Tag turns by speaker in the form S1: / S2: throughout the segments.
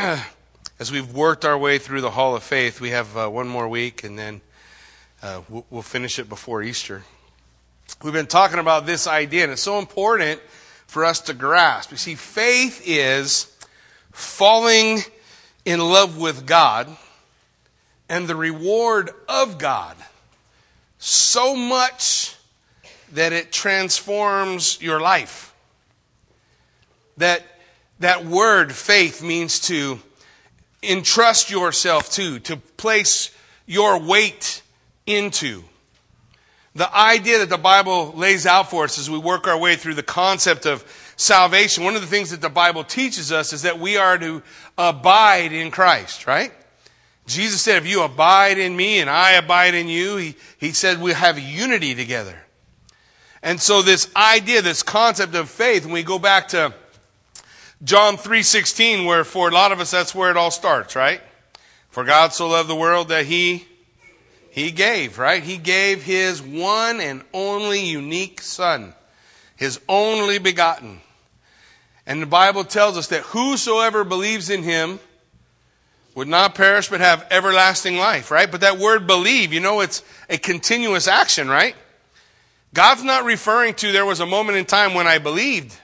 S1: as we've worked our way through the Hall of Faith, we have uh, one more week and then uh, we'll, we'll finish it before Easter. We've been talking about this idea, and it's so important for us to grasp. You see, faith is falling in love with God and the reward of God so much that it transforms your life. That, that word, faith, means to entrust yourself to, to place your weight into. The idea that the Bible lays out for us as we work our way through the concept of salvation, one of the things that the Bible teaches us is that we are to abide in Christ, right? Jesus said, if you abide in me and I abide in you, he, he said we have unity together. And so this idea, this concept of faith, when we go back to John 3:16 where for a lot of us that's where it all starts, right? For God so loved the world that he he gave, right? He gave his one and only unique son, his only begotten. And the Bible tells us that whosoever believes in him would not perish but have everlasting life, right? But that word believe, you know, it's a continuous action, right? God's not referring to there was a moment in time when I believed.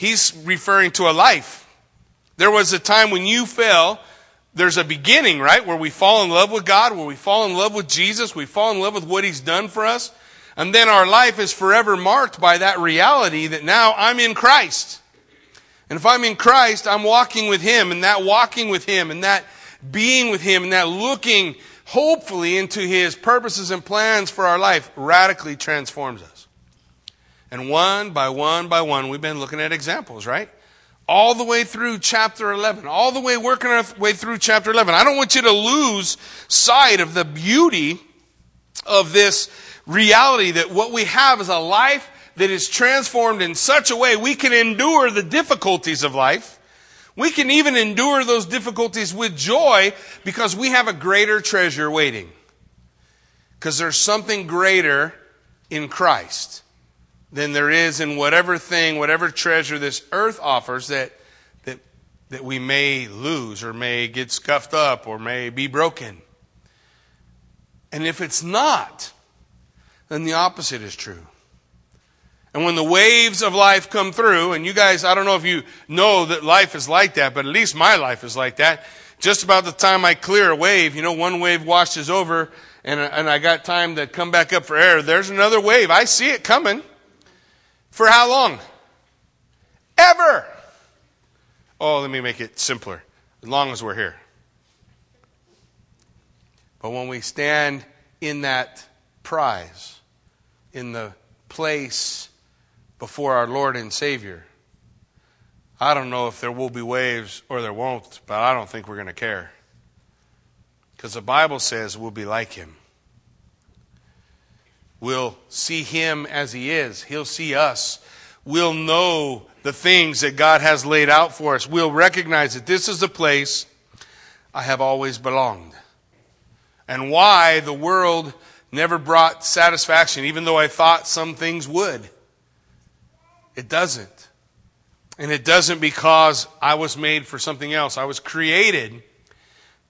S1: He's referring to a life. There was a time when you fell. There's a beginning, right? Where we fall in love with God, where we fall in love with Jesus, we fall in love with what He's done for us. And then our life is forever marked by that reality that now I'm in Christ. And if I'm in Christ, I'm walking with Him, and that walking with Him, and that being with Him, and that looking hopefully into His purposes and plans for our life radically transforms us. And one by one by one, we've been looking at examples, right? All the way through chapter 11, all the way working our way through chapter 11. I don't want you to lose sight of the beauty of this reality that what we have is a life that is transformed in such a way we can endure the difficulties of life we can even endure those difficulties with joy because we have a greater treasure waiting. Because there's something greater in Christ than there is in whatever thing, whatever treasure this earth offers that, that, that we may lose or may get scuffed up or may be broken. And if it's not, then the opposite is true. And when the waves of life come through, and you guys, I don't know if you know that life is like that, but at least my life is like that. Just about the time I clear a wave, you know, one wave washes over, and, and I got time to come back up for air. There's another wave. I see it coming. For how long? Ever. Oh, let me make it simpler. As long as we're here. But when we stand in that prize, in the place before our Lord and Savior. I don't know if there will be waves or there won't, but I don't think we're going to care. Because the Bible says we'll be like Him. We'll see Him as He is, He'll see us. We'll know the things that God has laid out for us. We'll recognize that this is the place I have always belonged. And why the world never brought satisfaction, even though I thought some things would. It doesn't. And it doesn't because I was made for something else. I was created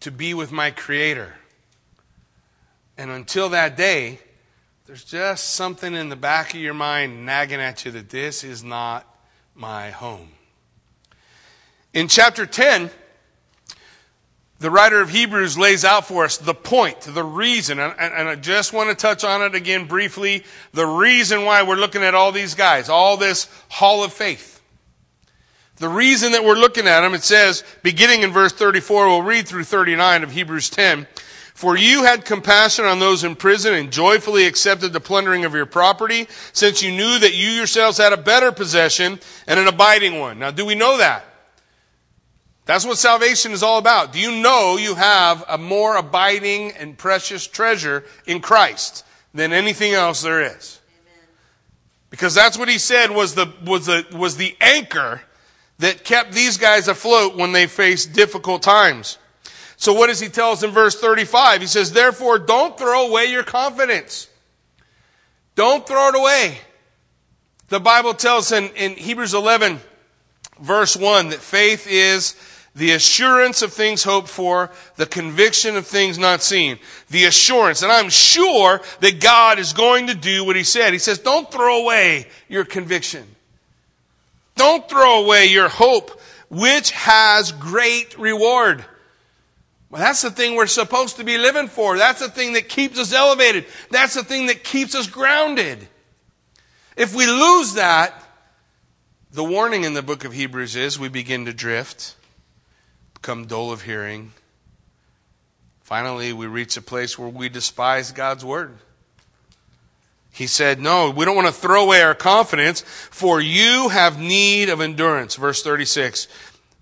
S1: to be with my Creator. And until that day, there's just something in the back of your mind nagging at you that this is not my home. In chapter 10, the writer of Hebrews lays out for us the point, the reason, and, I just want to touch on it again briefly. The reason why we're looking at all these guys, all this hall of faith. The reason that we're looking at them, it says, beginning in verse 34, we'll read through 39 of Hebrews 10. For you had compassion on those in prison and joyfully accepted the plundering of your property, since you knew that you yourselves had a better possession and an abiding one. Now, do we know that? That's what salvation is all about. Do you know you have a more abiding and precious treasure in Christ than anything else there is? Because that's what he said was the, was the, was the anchor that kept these guys afloat when they faced difficult times. So what does he tell us in verse 35? He says, therefore don't throw away your confidence. Don't throw it away. The Bible tells in, in Hebrews 11 verse 1 that faith is the assurance of things hoped for, the conviction of things not seen. The assurance. And I'm sure that God is going to do what He said. He says, don't throw away your conviction. Don't throw away your hope, which has great reward. Well, that's the thing we're supposed to be living for. That's the thing that keeps us elevated. That's the thing that keeps us grounded. If we lose that, the warning in the book of Hebrews is we begin to drift become dull of hearing. Finally, we reach a place where we despise God's word. He said, No, we don't want to throw away our confidence, for you have need of endurance. Verse 36.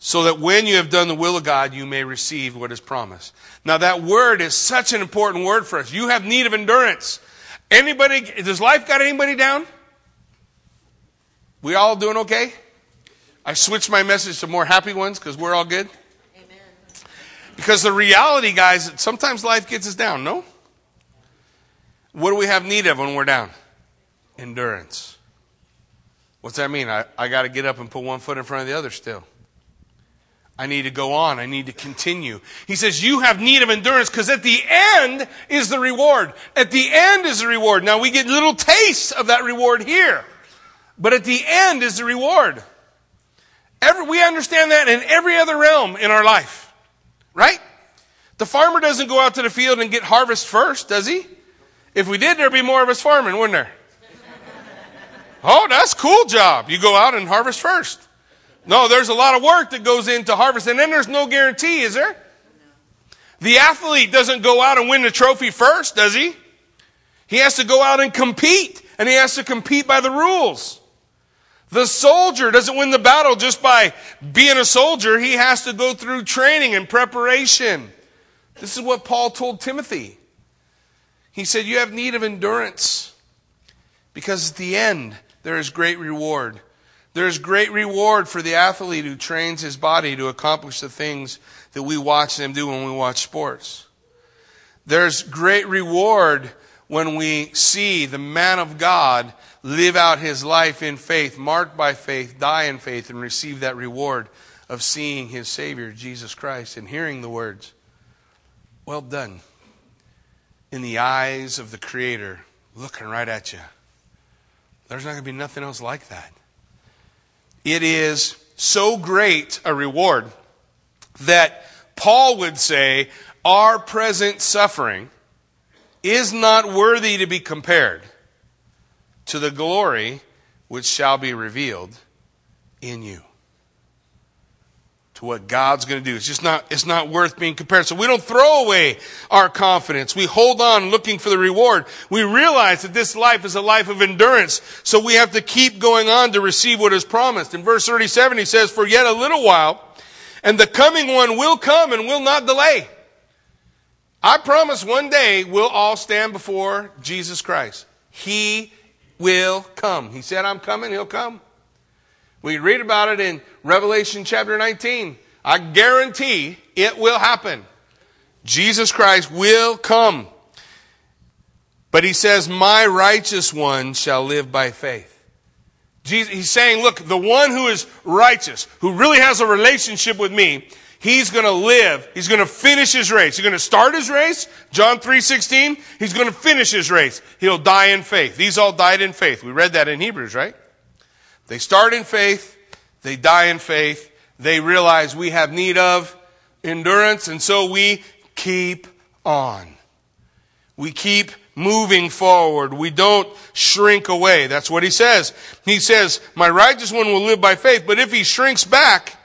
S1: So that when you have done the will of God, you may receive what is promised. Now, that word is such an important word for us. You have need of endurance. Anybody, does life got anybody down? We all doing okay? I switched my message to more happy ones because we're all good. Amen. Because the reality, guys, sometimes life gets us down, no? What do we have need of when we're down? Endurance. What's that mean? I, I got to get up and put one foot in front of the other still. I need to go on. I need to continue. He says, You have need of endurance because at the end is the reward. At the end is the reward. Now we get little tastes of that reward here, but at the end is the reward. Every, we understand that in every other realm in our life. Right? The farmer doesn't go out to the field and get harvest first, does he? If we did, there'd be more of us farming, wouldn't there? Oh, that's cool job. You go out and harvest first. No, there's a lot of work that goes into harvest, and then there's no guarantee, is there? The athlete doesn't go out and win the trophy first, does he? He has to go out and compete, and he has to compete by the rules. The soldier doesn't win the battle just by being a soldier. He has to go through training and preparation. This is what Paul told Timothy. He said, You have need of endurance because at the end there is great reward. There is great reward for the athlete who trains his body to accomplish the things that we watch them do when we watch sports. There's great reward when we see the man of God live out his life in faith, marked by faith, die in faith, and receive that reward of seeing his Savior, Jesus Christ, and hearing the words, Well done, in the eyes of the Creator, looking right at you. There's not going to be nothing else like that. It is so great a reward that Paul would say our present suffering is not worthy to be compared to the glory which shall be revealed in you. To what God's going to do. It's just not, it's not worth being compared. So we don't throw away our confidence. We hold on looking for the reward. We realize that this life is a life of endurance. So we have to keep going on to receive what is promised. In verse 37, he says, For yet a little while, and the coming one will come and will not delay. I promise one day we'll all stand before Jesus Christ. He will come. He said, I'm coming, he'll come. We read about it in Revelation chapter 19. I guarantee it will happen. Jesus Christ will come. But he says, My righteous one shall live by faith. Jesus, he's saying, Look, the one who is righteous, who really has a relationship with me, He's going to live. He's going to finish his race. He's going to start his race. John 3:16. He's going to finish his race. He'll die in faith. These all died in faith. We read that in Hebrews, right? They start in faith. They die in faith. They realize we have need of endurance, and so we keep on. We keep moving forward. We don't shrink away. That's what he says. He says, My righteous one will live by faith, but if he shrinks back,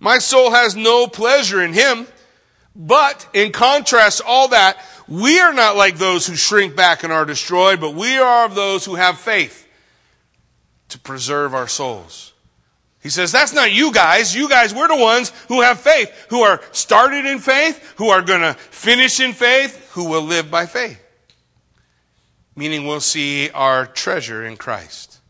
S1: my soul has no pleasure in him. But in contrast all that, we are not like those who shrink back and are destroyed, but we are of those who have faith to preserve our souls. He says, that's not you guys. You guys, we're the ones who have faith, who are started in faith, who are going to finish in faith, who will live by faith. Meaning we'll see our treasure in Christ.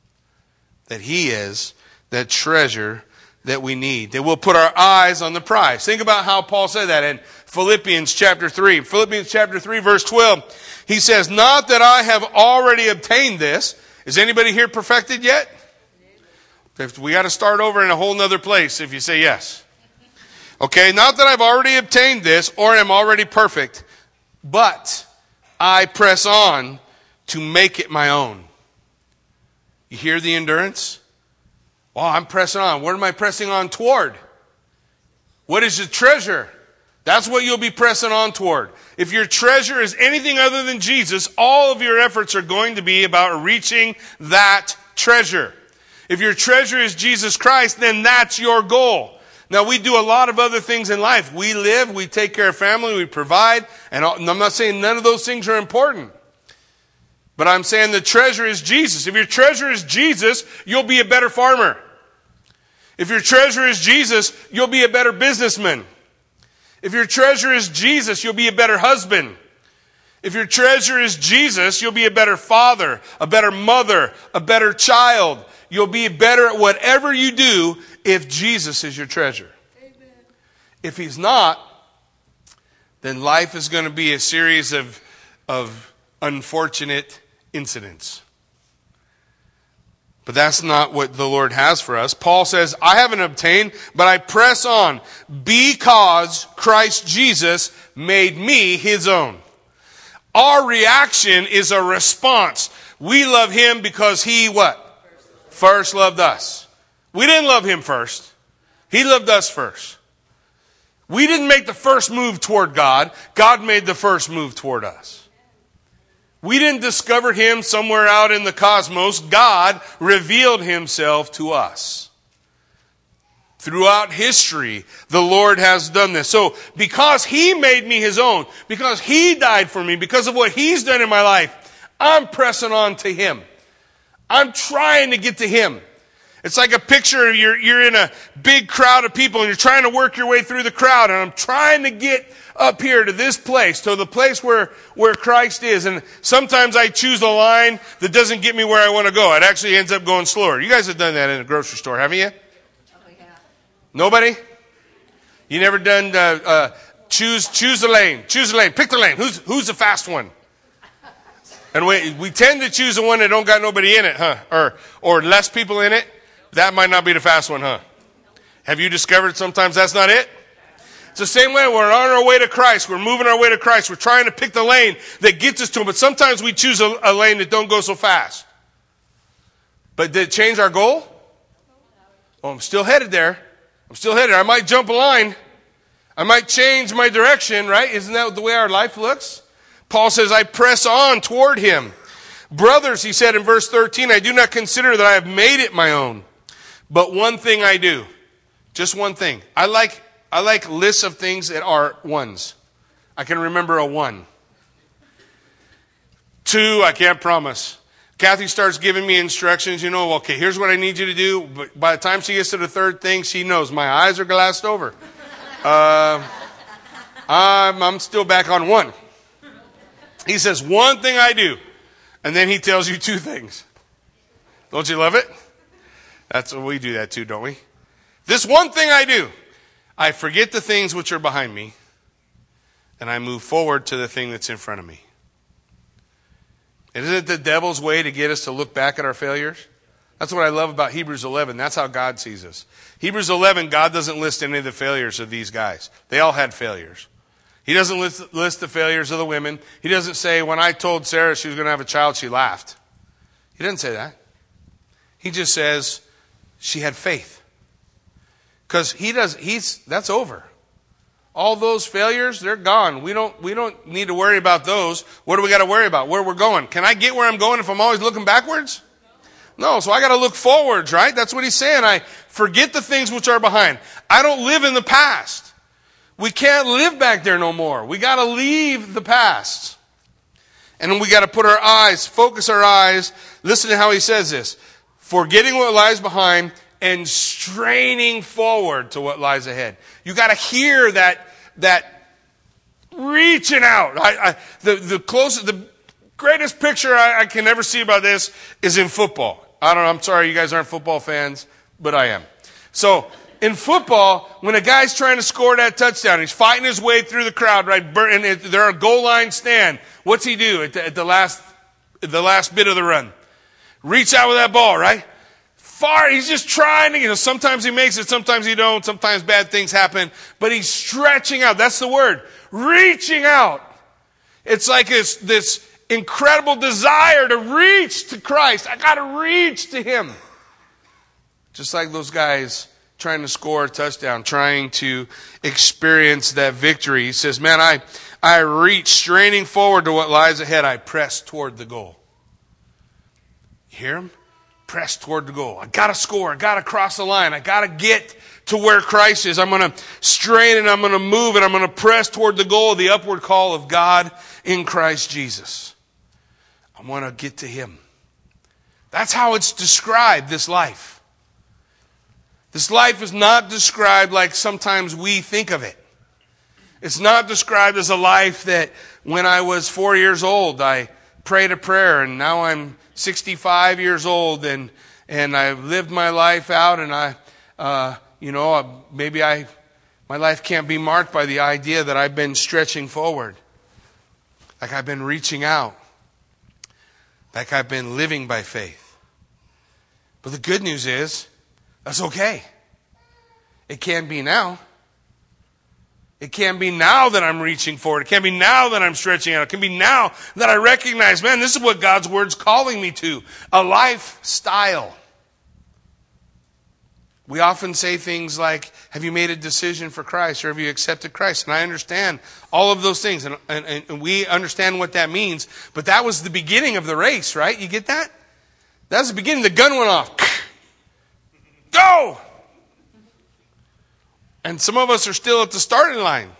S1: That He is that treasure that we need, that we'll put our eyes on the prize. Think about how Paul said that in Philippians chapter 3. Philippians chapter 3 verse 12. He says, not that I have already obtained this. Is anybody here perfected yet? We got to start over in a whole nother place if you say yes. Okay, not that I've already obtained this or am already perfect, but I press on to make it my own. You hear the endurance? Well, I'm pressing on. What am I pressing on toward? What is your treasure? That's what you'll be pressing on toward. If your treasure is anything other than Jesus, all of your efforts are going to be about reaching that treasure. If your treasure is Jesus Christ, then that's your goal. Now we do a lot of other things in life. We live, we take care of family, we provide, and I'm not saying none of those things are important. But I'm saying the treasure is Jesus. If your treasure is Jesus, you'll be a better farmer. If your treasure is Jesus, you'll be a better businessman. If your treasure is Jesus, you'll be a better husband. If your treasure is Jesus, you'll be a better father, a better mother, a better child. You'll be better at whatever you do if Jesus is your treasure. Amen. If he's not, then life is going to be a series of, of unfortunate incidents. But that's not what the Lord has for us. Paul says, I haven't obtained, but I press on because Christ Jesus made me his own. Our reaction is a response. We love him because he what? First loved us. We didn't love him first. He loved us first. We didn't make the first move toward God. God made the first move toward us. We didn't discover him somewhere out in the cosmos. God revealed himself to us. Throughout history, the Lord has done this. So, because he made me his own, because he died for me, because of what he's done in my life, I'm pressing on to him. I'm trying to get to him. It's like a picture of you're, you're in a big crowd of people and you're trying to work your way through the crowd and I'm trying to get up here to this place, to the place where, where Christ is. And sometimes I choose a line that doesn't get me where I want to go. It actually ends up going slower. You guys have done that in a grocery store, haven't you? Oh, yeah. Nobody? You never done, uh, uh, choose, choose a lane. Choose a lane. Pick the lane. Who's, who's the fast one? And we, we tend to choose the one that don't got nobody in it, huh? Or, or less people in it. That might not be the fast one, huh? Have you discovered sometimes that's not it? It's the same way we're on our way to Christ. We're moving our way to Christ. We're trying to pick the lane that gets us to Him. But sometimes we choose a, a lane that don't go so fast. But did it change our goal? Oh, I'm still headed there. I'm still headed. I might jump a line. I might change my direction, right? Isn't that the way our life looks? Paul says, I press on toward him. Brothers, he said in verse 13, I do not consider that I have made it my own. But one thing I do. Just one thing. I like I like lists of things that are ones. I can remember a one. Two, I can't promise. Kathy starts giving me instructions, you know, okay, here's what I need you to do. But by the time she gets to the third thing, she knows my eyes are glassed over. Uh, I'm, I'm still back on one. He says, one thing I do. And then he tells you two things. Don't you love it? That's what we do that too, don't we? This one thing I do. I forget the things which are behind me, and I move forward to the thing that's in front of me. And isn't it the devil's way to get us to look back at our failures? That's what I love about Hebrews 11. That's how God sees us. Hebrews 11, God doesn't list any of the failures of these guys. They all had failures. He doesn't list, list the failures of the women. He doesn't say, when I told Sarah she was going to have a child, she laughed. He doesn't say that. He just says she had faith. Because he does, he's, that's over. All those failures, they're gone. We don't, we don't need to worry about those. What do we got to worry about? Where we're going. Can I get where I'm going if I'm always looking backwards? No, so I got to look forwards, right? That's what he's saying. I forget the things which are behind. I don't live in the past. We can't live back there no more. We got to leave the past. And we got to put our eyes, focus our eyes. Listen to how he says this. Forgetting what lies behind and straining forward to what lies ahead. You got to hear that that reaching out. I, I, the the closest, the greatest picture I, I, can ever see about this is in football. I don't know. I'm sorry, you guys aren't football fans, but I am. So in football, when a guy's trying to score that touchdown, he's fighting his way through the crowd, right? And they're a goal line stand. What's he do at the, at the last, the last bit of the run? Reach out with that ball, right? far, he's just trying to, you know, sometimes he makes it, sometimes he don't, sometimes bad things happen, but he's stretching out. That's the word. Reaching out. It's like this, this incredible desire to reach to Christ. I gotta reach to Him. Just like those guys trying to score a touchdown, trying to experience that victory. He says, man, I, I reach straining forward to what lies ahead. I press toward the goal. Hear him? Press toward the goal. I gotta score. I gotta cross the line. I gotta get to where Christ is. I'm gonna strain and I'm gonna move and I'm gonna press toward the goal, the upward call of God in Christ Jesus. I want to get to Him. That's how it's described, this life. This life is not described like sometimes we think of it. It's not described as a life that when I was four years old, I prayed a prayer and now I'm 65 years old and, and I've lived my life out and I, uh, you know, uh, maybe I, my life can't be marked by the idea that I've been stretching forward. Like I've been reaching out like I've been living by faith. But the good news is, that's okay. It can be now. It can't be now that I'm reaching forward. It can't be now that I'm stretching out. It can be now that I recognize, man, this is what God's Word's calling me to a lifestyle. We often say things like, Have you made a decision for Christ or have you accepted Christ? And I understand all of those things and, and, and, we understand what that means. But that was the beginning of the race, right? You get that? That was the beginning. The gun went off. Go! And some of us are still at the starting line.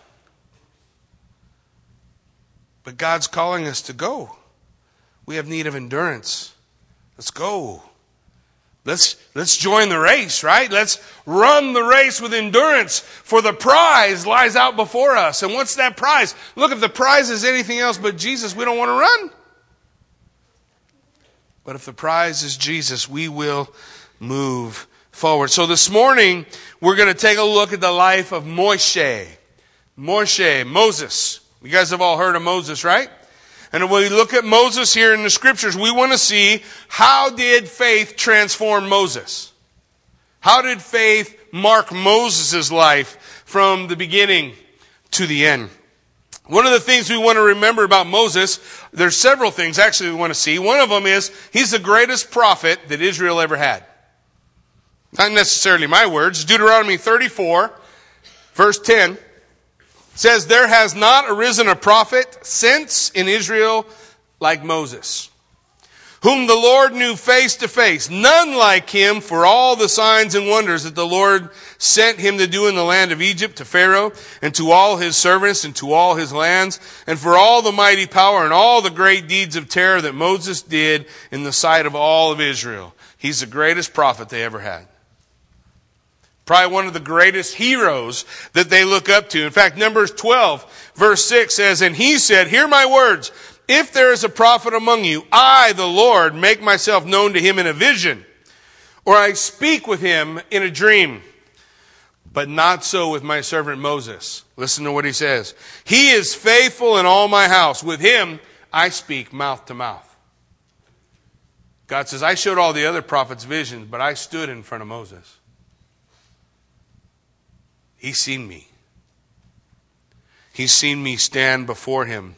S1: But God's calling us to go. We have need of endurance. Let's go. Let's, let's join the race, right? Let's run the race with endurance for the prize lies out before us. And what's that prize? Look, if the prize is anything else but Jesus, we don't want to run. But if the prize is Jesus, we will move forward. So this morning, we're going to take a look at the life of Moshe. Moshe, Moses. You guys have all heard of Moses, right? And when we look at Moses here in the scriptures, we want to see how did faith transform Moses? How did faith mark Moses' life from the beginning to the end? One of the things we want to remember about Moses, there's several things actually we want to see. One of them is he's the greatest prophet that Israel ever had. Not necessarily my words. Deuteronomy 34, verse 10 says, There has not arisen a prophet since in Israel like Moses, whom the Lord knew face to face, none like him for all the signs and wonders that the Lord sent him to do in the land of Egypt to Pharaoh and to all his servants and to all his lands, and for all the mighty power and all the great deeds of terror that Moses did in the sight of all of Israel. He's the greatest prophet they ever had. Probably one of the greatest heroes that they look up to. In fact, Numbers 12, verse 6 says, And he said, Hear my words. If there is a prophet among you, I, the Lord, make myself known to him in a vision, or I speak with him in a dream. But not so with my servant Moses. Listen to what he says. He is faithful in all my house. With him, I speak mouth to mouth. God says, I showed all the other prophets visions, but I stood in front of Moses. He's seen me. He's seen me stand before him.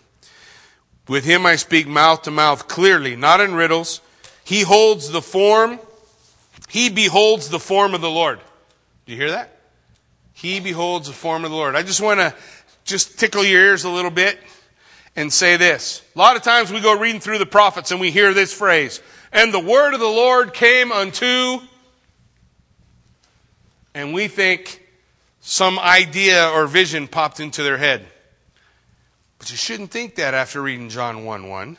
S1: With him I speak mouth to mouth clearly, not in riddles. He holds the form, he beholds the form of the Lord. Do you hear that? He beholds the form of the Lord. I just want to just tickle your ears a little bit and say this. A lot of times we go reading through the prophets and we hear this phrase, and the word of the Lord came unto, and we think, some idea or vision popped into their head. But you shouldn't think that after reading John 1 1.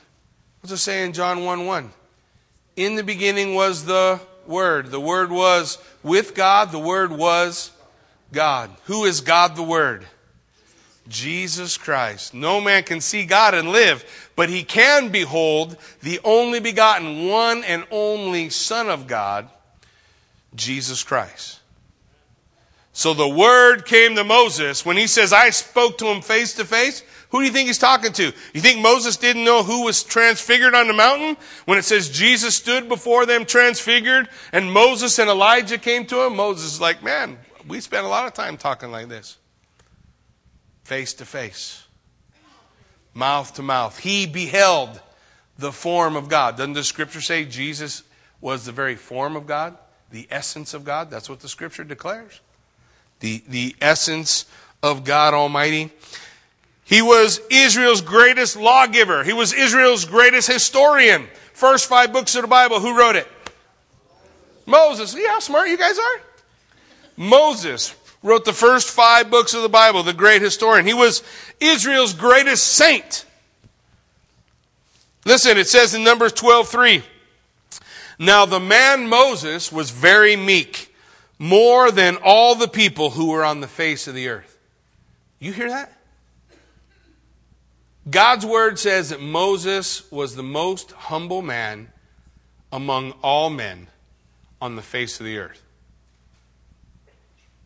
S1: What's it say in John 1 1? In the beginning was the Word. The Word was with God. The Word was God. Who is God the Word? Jesus Christ. No man can see God and live, but he can behold the only begotten, one and only Son of God, Jesus Christ. So the word came to Moses when he says, I spoke to him face to face. Who do you think he's talking to? You think Moses didn't know who was transfigured on the mountain? When it says Jesus stood before them transfigured and Moses and Elijah came to him, Moses is like, man, we spent a lot of time talking like this. Face to face. Mouth to mouth. He beheld the form of God. Doesn't the scripture say Jesus was the very form of God? The essence of God? That's what the scripture declares. The, the essence of God Almighty. He was Israel's greatest lawgiver. He was Israel's greatest historian. First five books of the Bible, who wrote it? Moses. See how smart you guys are? Moses wrote the first five books of the Bible, the great historian. He was Israel's greatest saint. Listen, it says in Numbers 12 3. Now the man Moses was very meek, more than all the people who were on the face of the earth. You hear that? God's word says that Moses was the most humble man among all men on the face of the earth.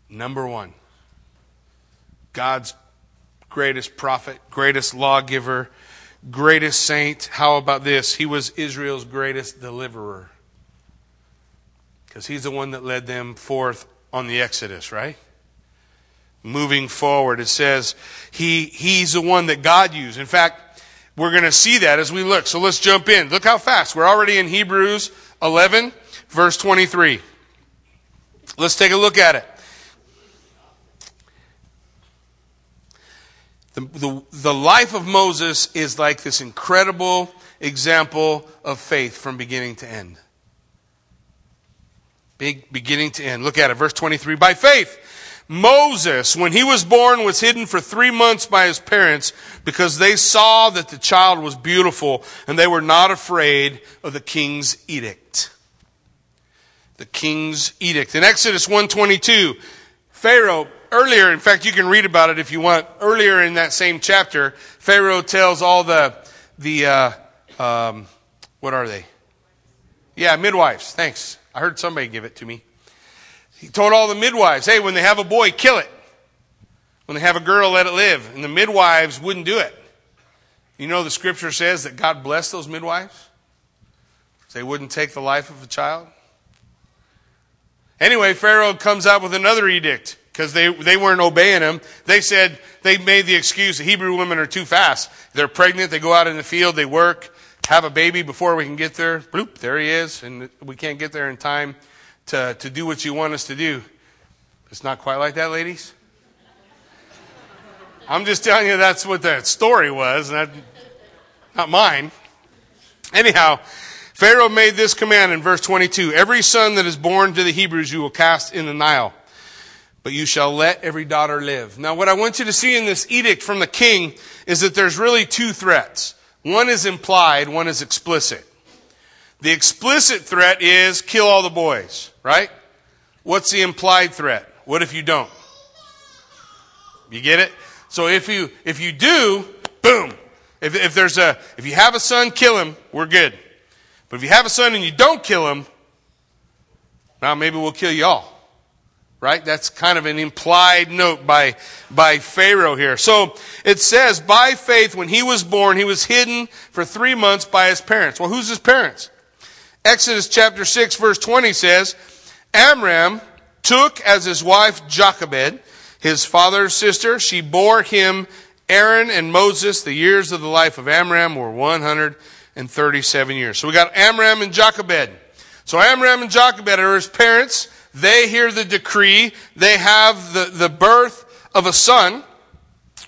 S1: Number one, God's greatest prophet, greatest lawgiver, greatest saint. How about this? He was Israel's greatest deliverer. Because he's the one that led them forth on the Exodus, right? Moving forward, it says he, he's the one that God used. In fact, we're going to see that as we look. So let's jump in. Look how fast. We're already in Hebrews 11, verse 23. Let's take a look at it. The, the, the life of Moses is like this incredible example of faith from beginning to end. Big beginning to end. Look at it, verse 23. By faith, Moses, when he was born, was hidden for three months by his parents because they saw that the child was beautiful and they were not afraid of the king's edict. The king's edict. In Exodus 122, Pharaoh earlier, in fact, you can read about it if you want. Earlier in that same chapter, Pharaoh tells all the the uh, um, what are they? Yeah, midwives. Thanks. I heard somebody give it to me. He told all the midwives, "Hey, when they have a boy, kill it. When they have a girl, let it live." And the midwives wouldn't do it. You know, the scripture says that God blessed those midwives. They wouldn't take the life of a child. Anyway, Pharaoh comes out with another edict because they, they weren't obeying him. They said, they made the excuse the Hebrew women are too fast. They're pregnant, they go out in the field, they work, have a baby before we can get there. Bloop, there he is, and we can't get there in time to, to do what you want us to do. It's not quite like that, ladies. I'm just telling you that's what that story was, not, not mine. Anyhow, Pharaoh made this command in verse 22 Every son that is born to the Hebrews you will cast in the Nile but you shall let every daughter live. Now, what I want you to see in this edict from the king is that there's really two threats. One is implied, one is explicit. The explicit threat is kill all the boys, right? What's the implied threat? What if you don't? You get it? So if you if you do, boom. If, if there's a if you have a son, kill him. We're good. But if you have a son and you don't kill him, now maybe we'll kill you all right? That's kind of an implied note by, by Pharaoh here. So it says, by faith, when he was born, he was hidden for three months by his parents. Well, who's his parents? Exodus chapter 6 verse 20 says, Amram took as his wife Jochebed, his father's sister. She bore him Aaron and Moses. The years of the life of Amram were 137 years. So we got Amram and Jochebed. So Amram and Jochebed are his parents. They hear the decree. They have the, the birth of a son.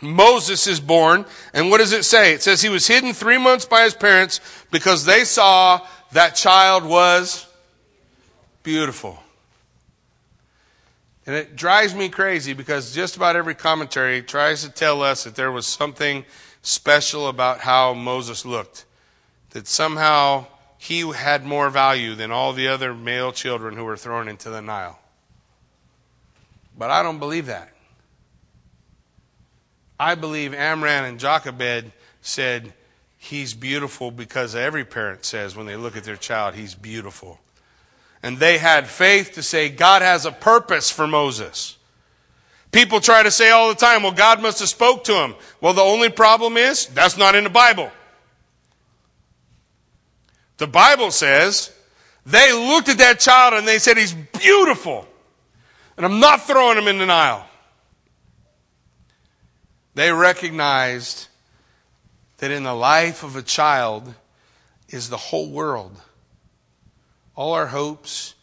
S1: Moses is born. And what does it say? It says he was hidden three months by his parents because they saw that child was beautiful. And it drives me crazy because just about every commentary tries to tell us that there was something special about how Moses looked. That somehow he had more value than all the other male children who were thrown into the Nile. But I don't believe that. I believe Amram and Jochebed said, He's beautiful because every parent says when they look at their child, He's beautiful. And they had faith to say, God has a purpose for Moses. People try to say all the time, well, God must have spoke to him. Well, the only problem is that's not in the Bible. The Bible says they looked at that child and they said, he's beautiful. And I'm not throwing him in the Nile. They recognized that in the life of a child is the whole world. All our hopes,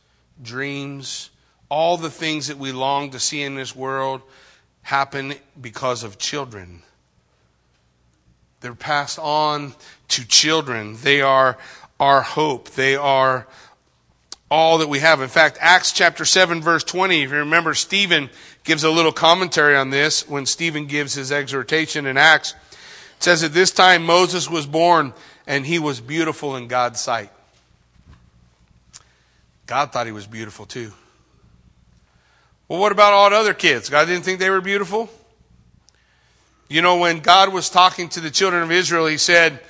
S1: dreams, all the things that we long to see in this world happen because of children. They're passed on to children. They are our hope. They are all that we have. In fact, Acts chapter 7 verse 20, if you remember, Stephen gives a little commentary on this when Stephen gives his exhortation in Acts. It says at this time Moses was born and he was beautiful in God's sight. God thought he was beautiful too. Well, what about all the other kids? God didn't think they were beautiful? You know, when God was talking to the children of Israel, he said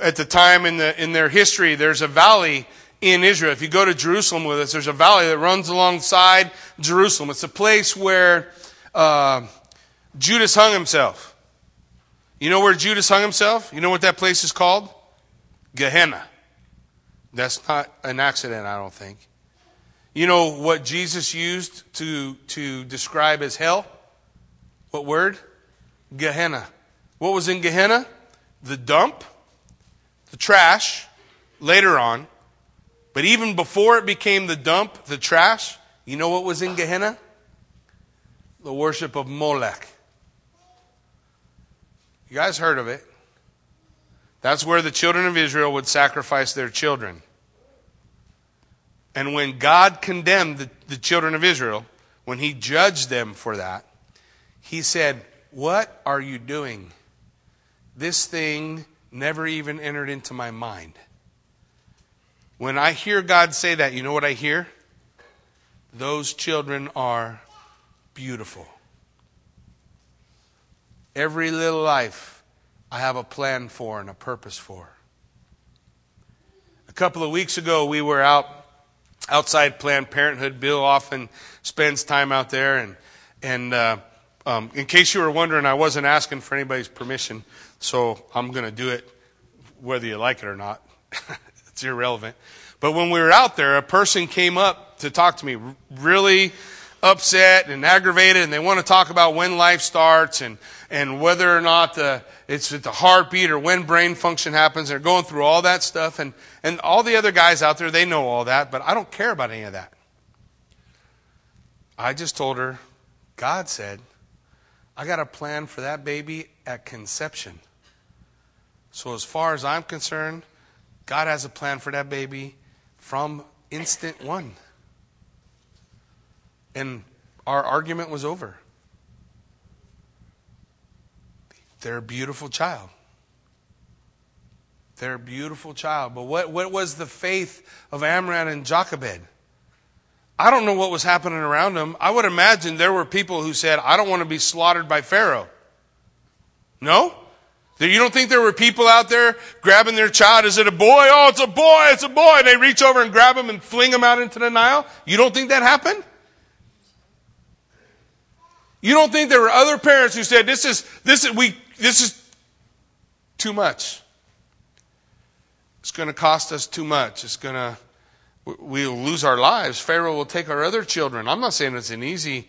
S1: at the time in, the, in their history, there's a valley in Israel. If you go to Jerusalem with us, there's a valley that runs alongside Jerusalem. It's a place where uh, Judas hung himself. You know where Judas hung himself? You know what that place is called? Gehenna. That's not an accident, I don't think. You know what Jesus used to, to describe as hell? What word? Gehenna. What was in Gehenna? The dump, the trash, later on. But even before it became the dump, the trash, you know what was in Gehenna? The worship of Molech. You guys heard of it. That's where the children of Israel would sacrifice their children. And when God condemned the, the children of Israel, when he judged them for that, he said, What are you doing? This thing never even entered into my mind. When I hear God say that, you know what I hear? Those children are beautiful. Every little life I have a plan for and a purpose for. A couple of weeks ago, we were out outside Planned Parenthood. Bill often spends time out there. And, and uh, um, in case you were wondering, I wasn't asking for anybody's permission, so I'm going to do it whether you like it or not. it's irrelevant. But when we were out there, a person came up to talk to me, really upset and aggravated, and they want to talk about when life starts and, and whether or not the, it's at the heartbeat or when brain function happens. They're going through all that stuff. And, and all the other guys out there, they know all that, but I don't care about any of that. I just told her, God said, I got a plan for that baby at conception. So, as far as I'm concerned, God has a plan for that baby from instant one. And our argument was over. They're a beautiful child. They're a beautiful child. But what, what was the faith of Amram and Jochebed? I don't know what was happening around them. I would imagine there were people who said, I don't want to be slaughtered by Pharaoh. No? You don't think there were people out there grabbing their child? Is it a boy? Oh, it's a boy, it's a boy. And they reach over and grab him and fling him out into the Nile? You don't think that happened? You don't think there were other parents who said, this is, this is, we, this is too much. It's going to cost us too much. It's going to, we'll lose our lives. Pharaoh will take our other children. I'm not saying it's an easy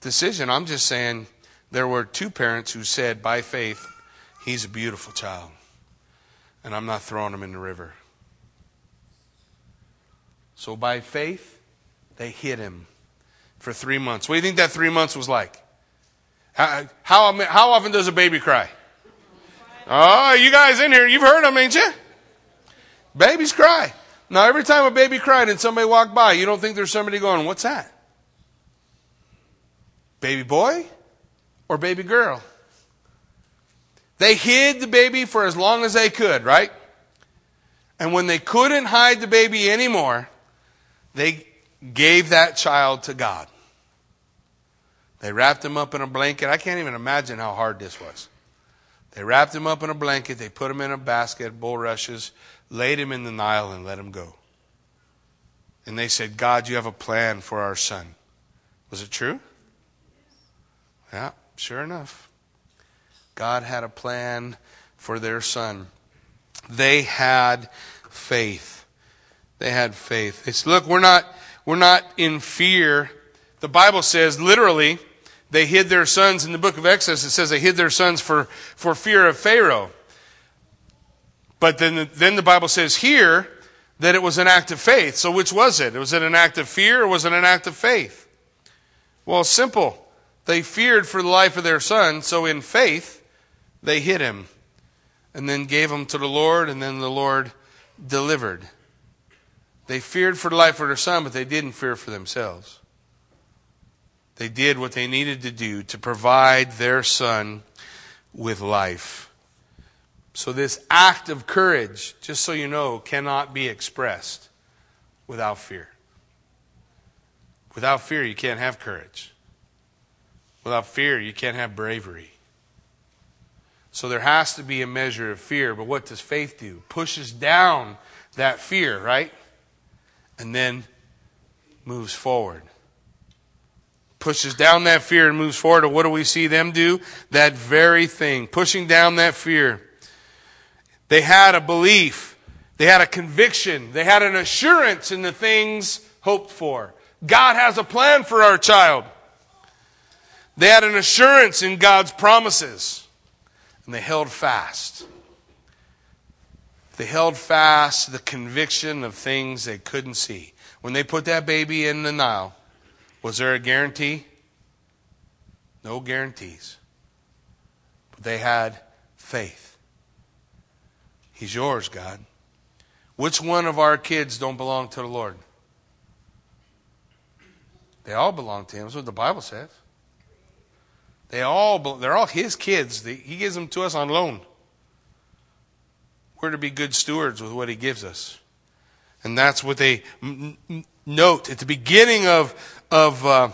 S1: decision. I'm just saying there were two parents who said by faith, he's a beautiful child. And I'm not throwing him in the river. So by faith, they hid him for three months. What do you think that three months was like? How, how, how often does a baby cry? Oh, you guys in here, you've heard them, ain't you? Babies cry. Now, every time a baby cried and somebody walked by, you don't think there's somebody going, What's that? Baby boy or baby girl? They hid the baby for as long as they could, right? And when they couldn't hide the baby anymore, they gave that child to God. They wrapped him up in a blanket. I can't even imagine how hard this was. They wrapped him up in a blanket, they put him in a basket, bulrushes, laid him in the Nile, and let him go. And they said, God, you have a plan for our son. Was it true? Yeah, sure enough. God had a plan for their son. They had faith. They had faith. Said, look, we're not, we're not in fear. The Bible says literally, they hid their sons in the book of Exodus. It says they hid their sons for, for fear of Pharaoh. But then, then the Bible says here that it was an act of faith. So which was it? Was it an act of fear or was it an act of faith? Well, simple. They feared for the life of their son, so in faith, they hid him and then gave him to the Lord, and then the Lord delivered. They feared for the life of their son, but they didn't fear for themselves. They did what they needed to do to provide their son with life. So, this act of courage, just so you know, cannot be expressed without fear. Without fear, you can't have courage. Without fear, you can't have bravery. So there has to be a measure of fear. But what does faith do? Pushes down that fear, right? And then moves forward. Pushes down that fear and moves forward. And what do we see them do? That very thing. Pushing down that fear. They had a belief. They had a conviction. They had an assurance in the things hoped for. God has a plan for our child. They had an assurance in God's promises and they held fast. They held fast the conviction of things they couldn't see. When they put that baby in the Nile, was there a guarantee? No guarantees. But they had faith. He's yours, God. Which one of our kids don't belong to the Lord? They all belong to Him. That's what the Bible says. They all, they're all his kids. He gives them to us on loan. We're to be good stewards with what he gives us. And that's what they note. At the beginning of, of uh,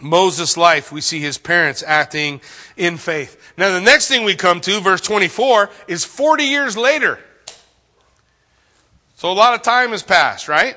S1: Moses' life, we see his parents acting in faith. Now, the next thing we come to, verse 24, is 40 years later. So a lot of time has passed, right?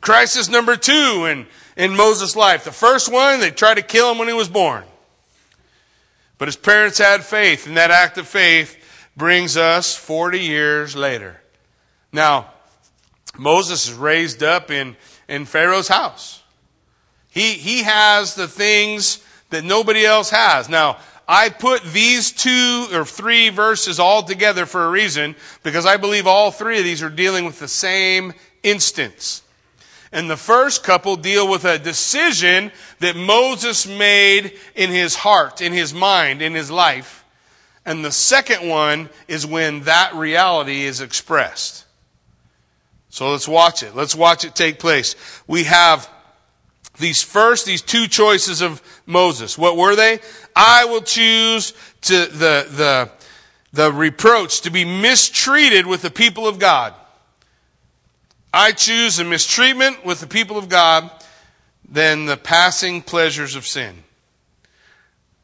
S1: Crisis number two in, in Moses' life. The first one, they tried to kill him when he was born. But his parents had faith, and that act of faith brings us 40 years later. Now, Moses is raised up in, in Pharaoh's house. He, he has the things that nobody else has. Now, I put these two or three verses all together for a reason because I believe all three of these are dealing with the same instance. And the first couple deal with a decision that Moses made in his heart, in his mind, in his life. And the second one is when that reality is expressed. So let's watch it. Let's watch it take place. We have these first, these two choices of Moses. What were they? I will choose to the, the, the reproach to be mistreated with the people of God. I choose the mistreatment with the people of God than the passing pleasures of sin.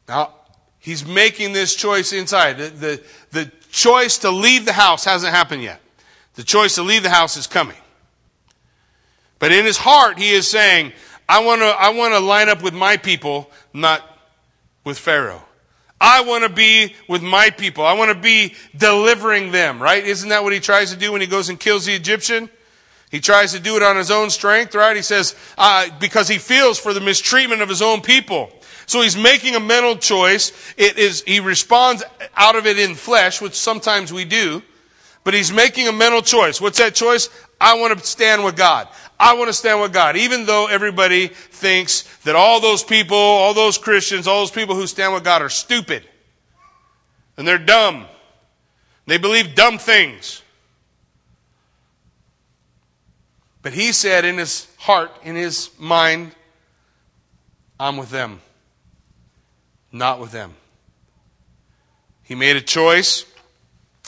S1: Now, he's making this choice inside. The, the, the choice to leave the house hasn't happened yet. The choice to leave the house is coming. But in his heart, he is saying, I want to, I want to line up with my people, not with Pharaoh. I want to be with my people. I want to be delivering them, right? Isn't that what he tries to do when he goes and kills the Egyptian? He tries to do it on his own strength, right? He says, uh, because he feels for the mistreatment of his own people. So he's making a mental choice. It is, he responds out of it in flesh, which sometimes we do, but he's making a mental choice. What's that choice? I want to stand with God. I want to stand with God. Even though everybody thinks that all those people, all those Christians, all those people who stand with God are stupid. And they're dumb. They believe dumb things. But he said in his heart, in his mind, I'm with them. Not with them. He made a choice.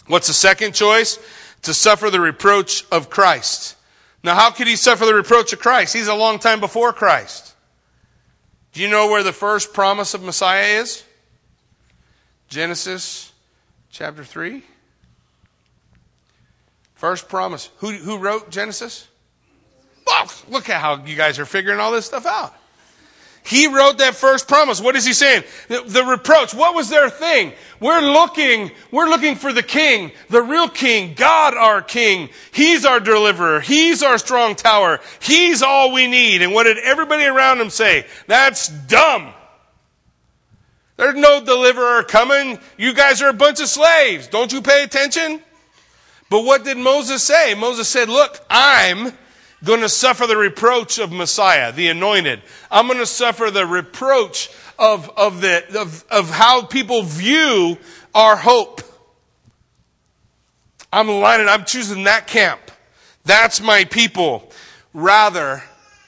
S1: What's the second choice? To suffer the reproach of Christ. Now, how could he suffer the reproach of Christ? He's a long time before Christ. Do you know where the first promise of Messiah is? Genesis chapter 3. First promise. Who, who wrote Genesis? Look at how you guys are figuring all this stuff out. He wrote that first promise. What is he saying? The, the, reproach. What was their thing? We're looking, we're looking for the king, the real king, God our king. He's our deliverer. He's our strong tower. He's all we need. And what did everybody around him say? That's dumb. There's no deliverer coming. You guys are a bunch of slaves. Don't you pay attention? But what did Moses say? Moses said, look, I'm going to suffer the reproach of Messiah, the anointed. I'm going to suffer the reproach of, of, the, of, of how people view our hope. I'm lining, I'm choosing that camp. That's my people rather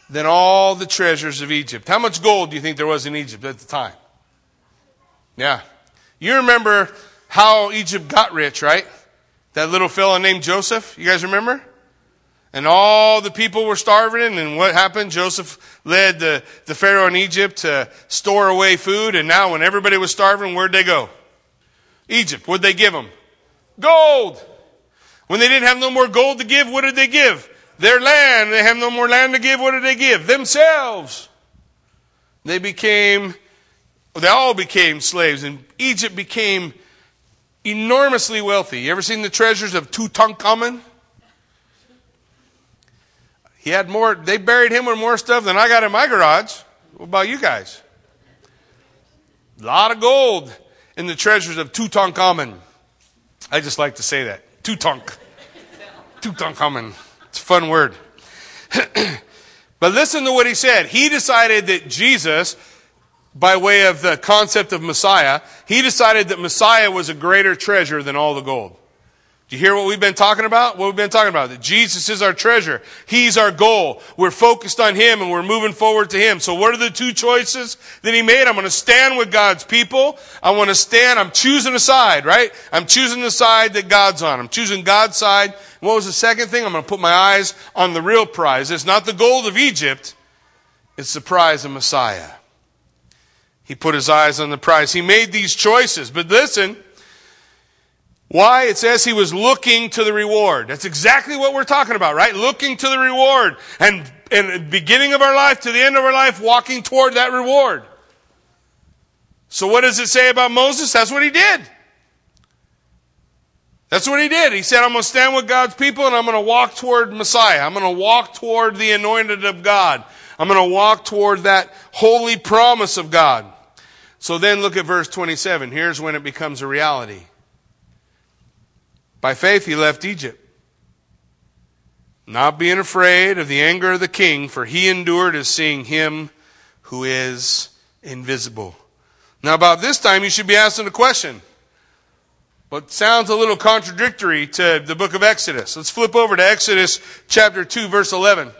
S1: than all the treasures of Egypt. How much gold do you think there was in Egypt at the time? Yeah. You remember how Egypt got rich, right? That little fellow named Joseph. You guys remember? And all the people were starving, and what happened? Joseph led the, the Pharaoh in Egypt to store away food, and now when everybody was starving, where'd they go? Egypt. What'd they give them? Gold. When they didn't have no more gold to give, what did they give? Their land. They have no more land to give. What did they give? Themselves. They became, they all became slaves, and Egypt became enormously wealthy. You ever seen the treasures of Tutankhamun? He had more, they buried him with more stuff than I got in my garage. What about you guys? A lot of gold in the treasures of Tutankhamun. I just like to say that. Tutank. Tutankhamun. It's a fun word. but listen to what he said. He decided that Jesus, by way of the concept of Messiah, he decided that Messiah was a greater treasure than all the gold. Do you hear what we've been talking about? What we've been talking about? That Jesus is our treasure. He's our goal. We're focused on Him and we're moving forward to Him. So what are the two choices that He made? I'm going to stand with God's people. I want to stand. I'm choosing a side, right? I'm choosing the side that God's on. I'm choosing God's side. What was the second thing? I'm going to put my eyes on the real prize. It's not the gold of Egypt. It's the prize of Messiah. He put his eyes on the prize. He made these choices. But listen, why? It says he was looking to the reward. That's exactly what we're talking about, right? Looking to the reward. And, and beginning of our life to the end of our life, walking toward that reward. So what does it say about Moses? That's what he did. That's what he did. He said, I'm going to stand with God's people and I'm going to walk toward Messiah. I'm going to walk toward the anointed of God. I'm going to walk toward that holy promise of God. So then look at verse 27. Here's when it becomes a reality. By faith, he left Egypt, not being afraid of the anger of the king, for he endured as seeing him who is invisible. Now, about this time, you should be asking a question. But sounds a little contradictory to the book of Exodus. Let's flip over to Exodus chapter 2, verse 11.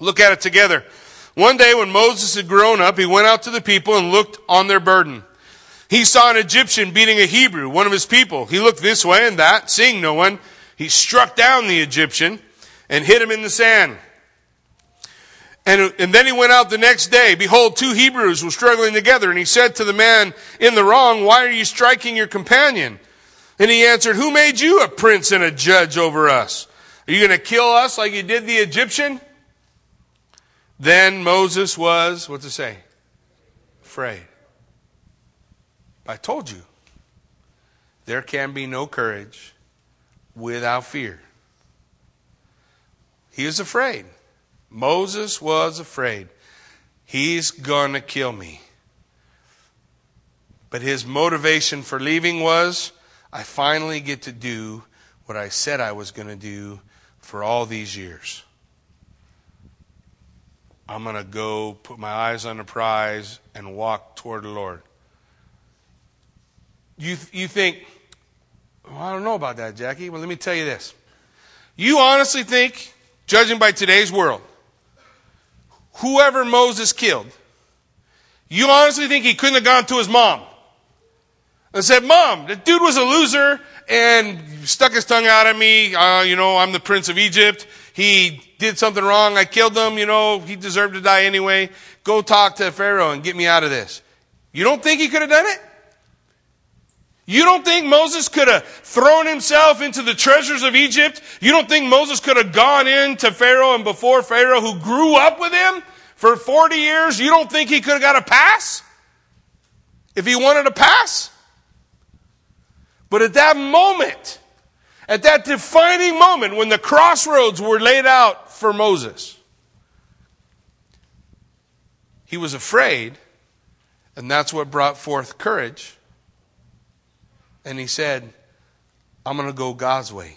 S1: Look at it together. One day when Moses had grown up, he went out to the people and looked on their burden. He saw an Egyptian beating a Hebrew, one of his people. He looked this way and that, seeing no one. He struck down the Egyptian and hit him in the sand. And, and then he went out the next day. Behold, two Hebrews were struggling together. And he said to the man in the wrong, Why are you striking your companion? And he answered, Who made you a prince and a judge over us? Are you going to kill us like you did the Egyptian? Then Moses was, what's it say? Afraid. I told you, there can be no courage without fear. He was afraid. Moses was afraid. He's going to kill me. But his motivation for leaving was I finally get to do what I said I was going to do for all these years. I'm going to go put my eyes on the prize and walk toward the Lord you, you think, well, I don't know about that, Jackie. Well, let me tell you this. You honestly think, judging by today's world, whoever Moses killed, You honestly think he couldn't have gone to his mom and said, Mom, the dude was a loser and stuck his tongue out at me. Uh, you know, I'm the prince of Egypt. He did something wrong. I killed him. You know, he deserved to die anyway. Go talk to Pharaoh and get me out of this. You don't think he could have done it? You don't think Moses could have thrown himself into the treasures of Egypt? You don't think Moses could have gone in to Pharaoh and before Pharaoh who grew up with him for 40 years? You don't think he could have got a pass? If he wanted a pass? But at that moment, at that defining moment when the crossroads were laid out for Moses, he was afraid, and that's what brought forth courage and he said, I'm going to go God's way.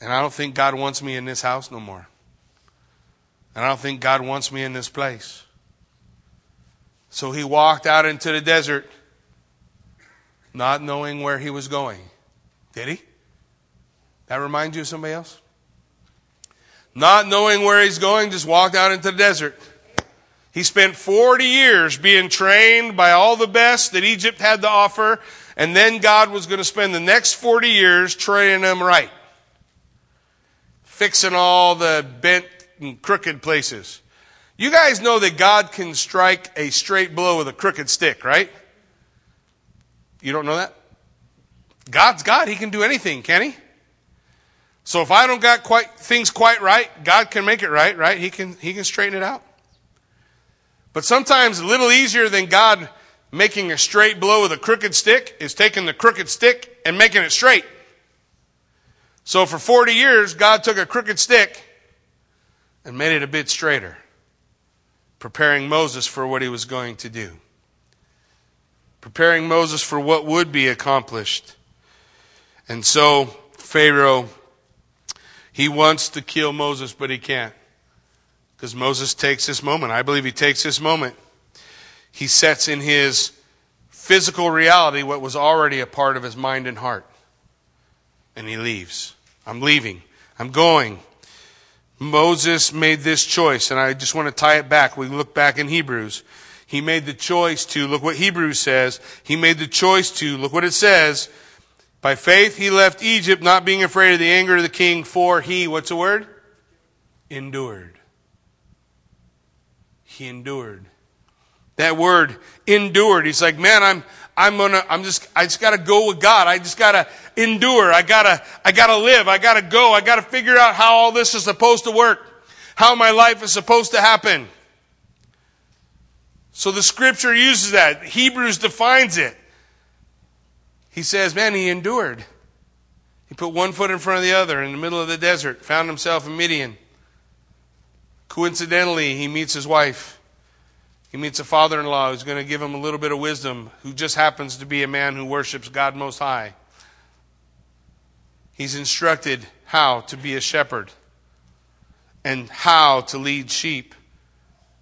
S1: And I don't think God wants me in this house no more. And I don't think God wants me in this place. So he walked out into the desert, not knowing where he was going. Did he? That remind you of somebody else? Not knowing where he's going, just walked out into the desert. He spent 40 years being trained by all the best that Egypt had to offer and then God was going to spend the next 40 years training them right, fixing all the bent and crooked places. You guys know that God can strike a straight blow with a crooked stick, right? You don't know that? God's God. He can do anything, can he? So if I don't got quite things quite right, God can make it right, right? He can he can straighten it out. But sometimes a little easier than God making a straight blow with a crooked stick is taking the crooked stick and making it straight. So for 40 years, God took a crooked stick and made it a bit straighter, preparing Moses for what he was going to do, preparing Moses for what would be accomplished. And so, Pharaoh, he wants to kill Moses, but he can't. Because Moses takes this moment. I believe he takes this moment he sets in his physical reality what was already a part of his mind and heart. And he leaves. I'm leaving. I'm going. Moses made this choice, and I just want to tie it back. We look back in Hebrews. He made the choice to, look what Hebrews says. He made the choice to, look what it says. By faith he left Egypt, not being afraid of the anger of the king, for he, what's the word? Endured. He endured. That word endured. He's like, man, I'm, I'm gonna, I'm just, I just gotta go with God. I just gotta endure. I gotta, I gotta live. I gotta go. I gotta figure out how all this is supposed to work. How my life is supposed to happen. So the scripture uses that. Hebrews defines it. He says, man, he endured. He put one foot in front of the other in the middle of the desert, found himself in Midian. Coincidentally, he meets his wife. He meets a father in law who's going to give him a little bit of wisdom, who just happens to be a man who worships God Most High. He's instructed how to be a shepherd and how to lead sheep.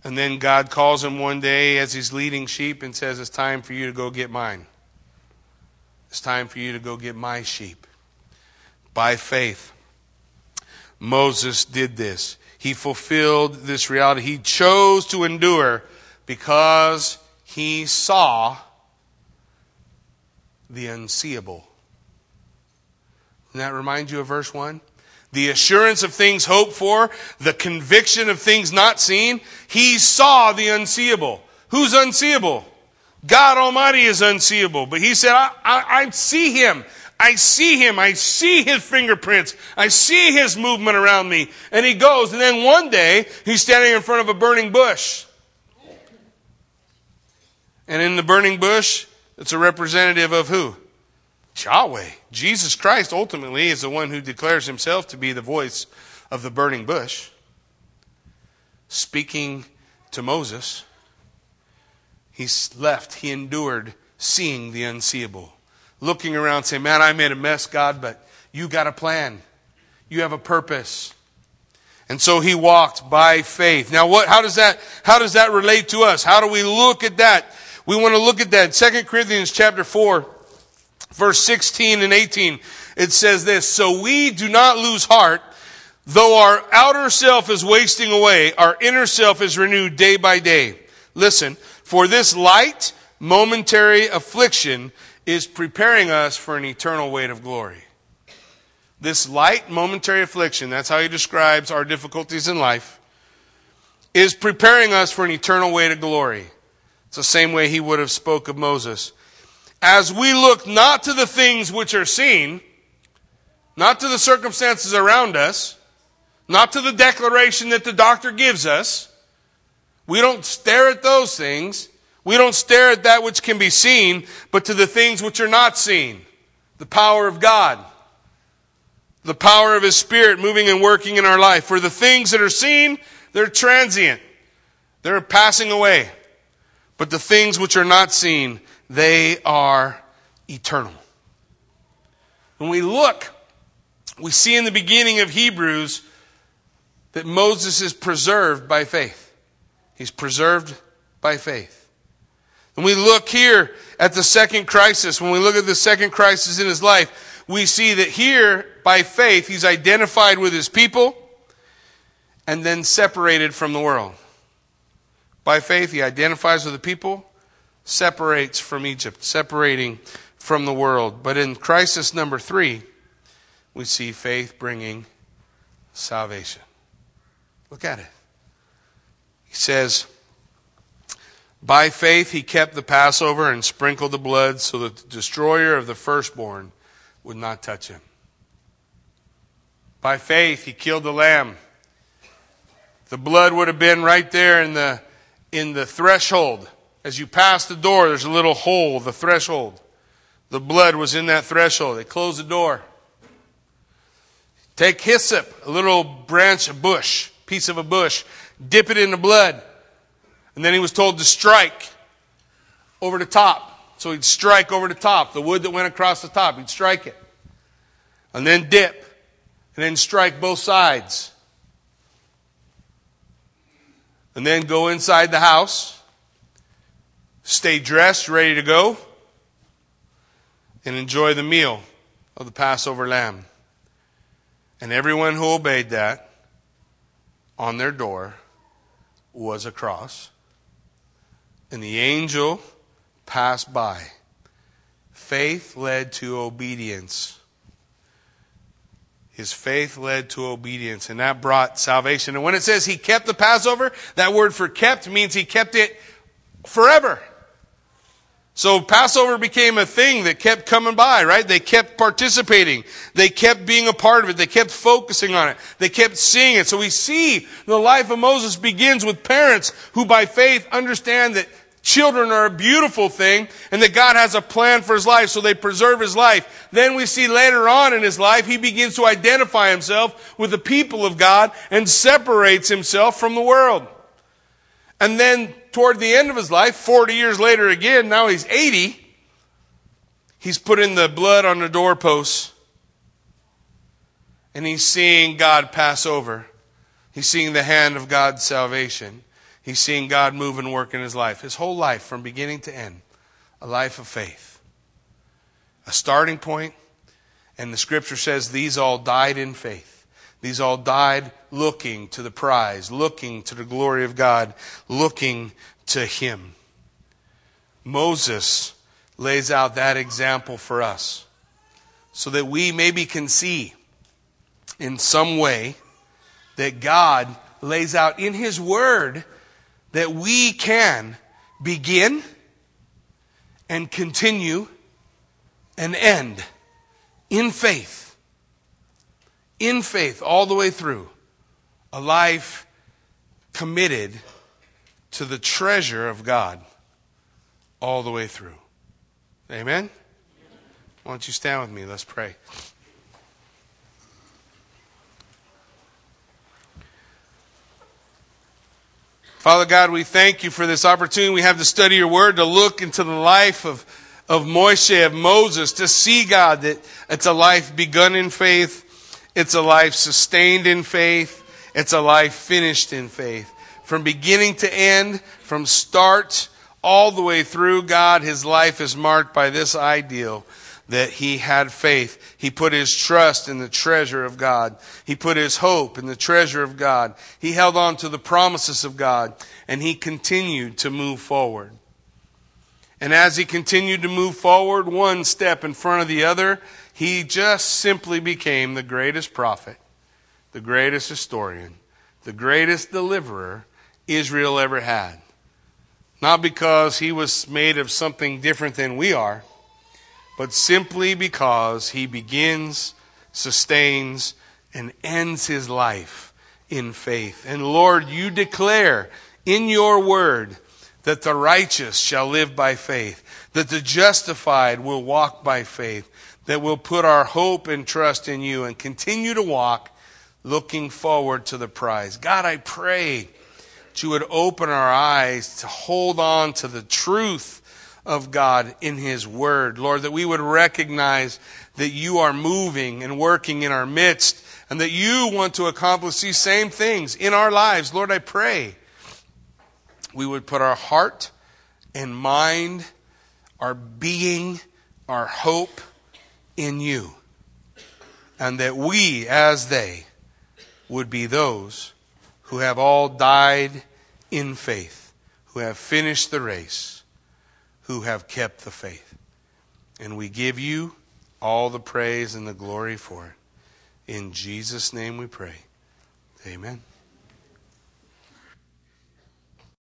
S1: And then God calls him one day as he's leading sheep and says, It's time for you to go get mine. It's time for you to go get my sheep. By faith, Moses did this. He fulfilled this reality. He chose to endure because he saw the unseeable. Doesn't that remind you of verse 1? The assurance of things hoped for, the conviction of things not seen. He saw the unseeable. Who's unseeable? God Almighty is unseeable. But he said, I, I, I see him. I see him. I see his fingerprints. I see his movement around me. And he goes. And then one day, he's standing in front of a burning bush. And in the burning bush, it's a representative of who? Yahweh. Jesus Christ ultimately is the one who declares himself to be the voice of the burning bush. Speaking to Moses, he left, he endured seeing the unseeable. Looking around saying, Man, I made a mess, God, but you got a plan. You have a purpose. And so he walked by faith. Now what, how does that, how does that relate to us? How do we look at that? We want to look at that. 2 Corinthians chapter 4, verse 16 and 18. It says this, So we do not lose heart, though our outer self is wasting away, our inner self is renewed day by day. Listen, For this light, momentary affliction is preparing us for an eternal weight of glory. This light, momentary affliction, that's how he describes our difficulties in life, is preparing us for an eternal weight of glory. It's the same way he would have spoke of Moses. As we look not to the things which are seen, not to the circumstances around us, not to the declaration that the doctor gives us. We don't stare at those things. We don't stare at that which can be seen, but to the things which are not seen. The power of God. The power of His Spirit moving and working in our life. For the things that are seen, they're transient. They're passing away. But the things which are not seen, they are eternal. When we look, we see in the beginning of Hebrews that Moses is preserved by faith. He's preserved by faith. When we look here at the second crisis, when we look at the second crisis in his life, we see that here, by faith, he's identified with his people and then separated from the world. By faith, he identifies with the people, separates from Egypt, separating from the world. But in crisis number three, we see faith bringing salvation. Look at it. He says, By faith he kept the Passover and sprinkled the blood so that the destroyer of the firstborn would not touch him. By faith he killed the lamb. The blood would have been right there in the, in the threshold. As you pass the door, there's a little hole, the threshold. The blood was in that threshold. They closed the door. Take hyssop, a little branch, a bush piece of a bush, dip it in the blood. And then he was told to strike over the top. So he'd strike over the top, the wood that went across the top, he'd strike it. And then dip. And then strike both sides. And then go inside the house. Stay dressed, ready to go. And enjoy the meal of the Passover lamb. And everyone who obeyed that on their door was a cross. And the angel passed by. Faith led to obedience. His faith led to obedience, and that brought salvation. And when it says he kept the Passover, that word for kept means he kept it forever. So Passover became a thing that kept coming by, right? They kept participating. They kept being a part of it. They kept focusing on it. They kept seeing it. So we see the life of Moses begins with parents who by faith understand that children are a beautiful thing and that God has a plan for his life, so they preserve his life. Then we see later on in his life, he begins to identify himself with the people of God and separates himself from the world. And then toward the end of his life, 40 years later again, now he's 80, he's putting the blood on the doorposts and he's seeing God pass over. He's seeing the hand of God's salvation. He's seeing God move and work in his life. His whole life, from beginning to end, a life of faith. A starting point, and the scripture says these all died in faith. These all died looking to the prize, looking to the glory of God, looking to Him. Moses lays out that example for us so that we maybe can see in some way that God lays out in His Word that we can begin and continue and end in faith in faith all the way through, a life committed to the treasure of God all the way through. Amen? Why don't you stand with me? Let's pray. Father God, we thank you for this opportunity we have to study your word, to look into the life of, of Moshe, of Moses, to see, God, that it's a life begun in faith it's a life sustained in faith. It's a life finished in faith. From beginning to end, from start all the way through, God, his life is marked by this ideal that he had faith. He put his trust in the treasure of God. He put his hope in the treasure of God. He held on to the promises of God and he continued to move forward. And as he continued to move forward, one step in front of the other, he just simply became the greatest prophet, the greatest historian, the greatest deliverer Israel ever had. Not because he was made of something different than we are, but simply because he begins, sustains, and ends his life in faith. And Lord, you declare in your word that the righteous shall live by faith, that the justified will walk by faith, that we'll put our hope and trust in you and continue to walk looking forward to the prize. God, I pray that you would open our eyes to hold on to the truth of God in His Word. Lord, that we would recognize that you are moving and working in our midst and that you want to accomplish these same things in our lives. Lord, I pray we would put our heart and mind, our being, our hope in you. And that we, as they, would be those who have all died in faith, who have finished the race, who have kept the faith. And we give you all the praise and the glory for it. In Jesus' name we pray. Amen.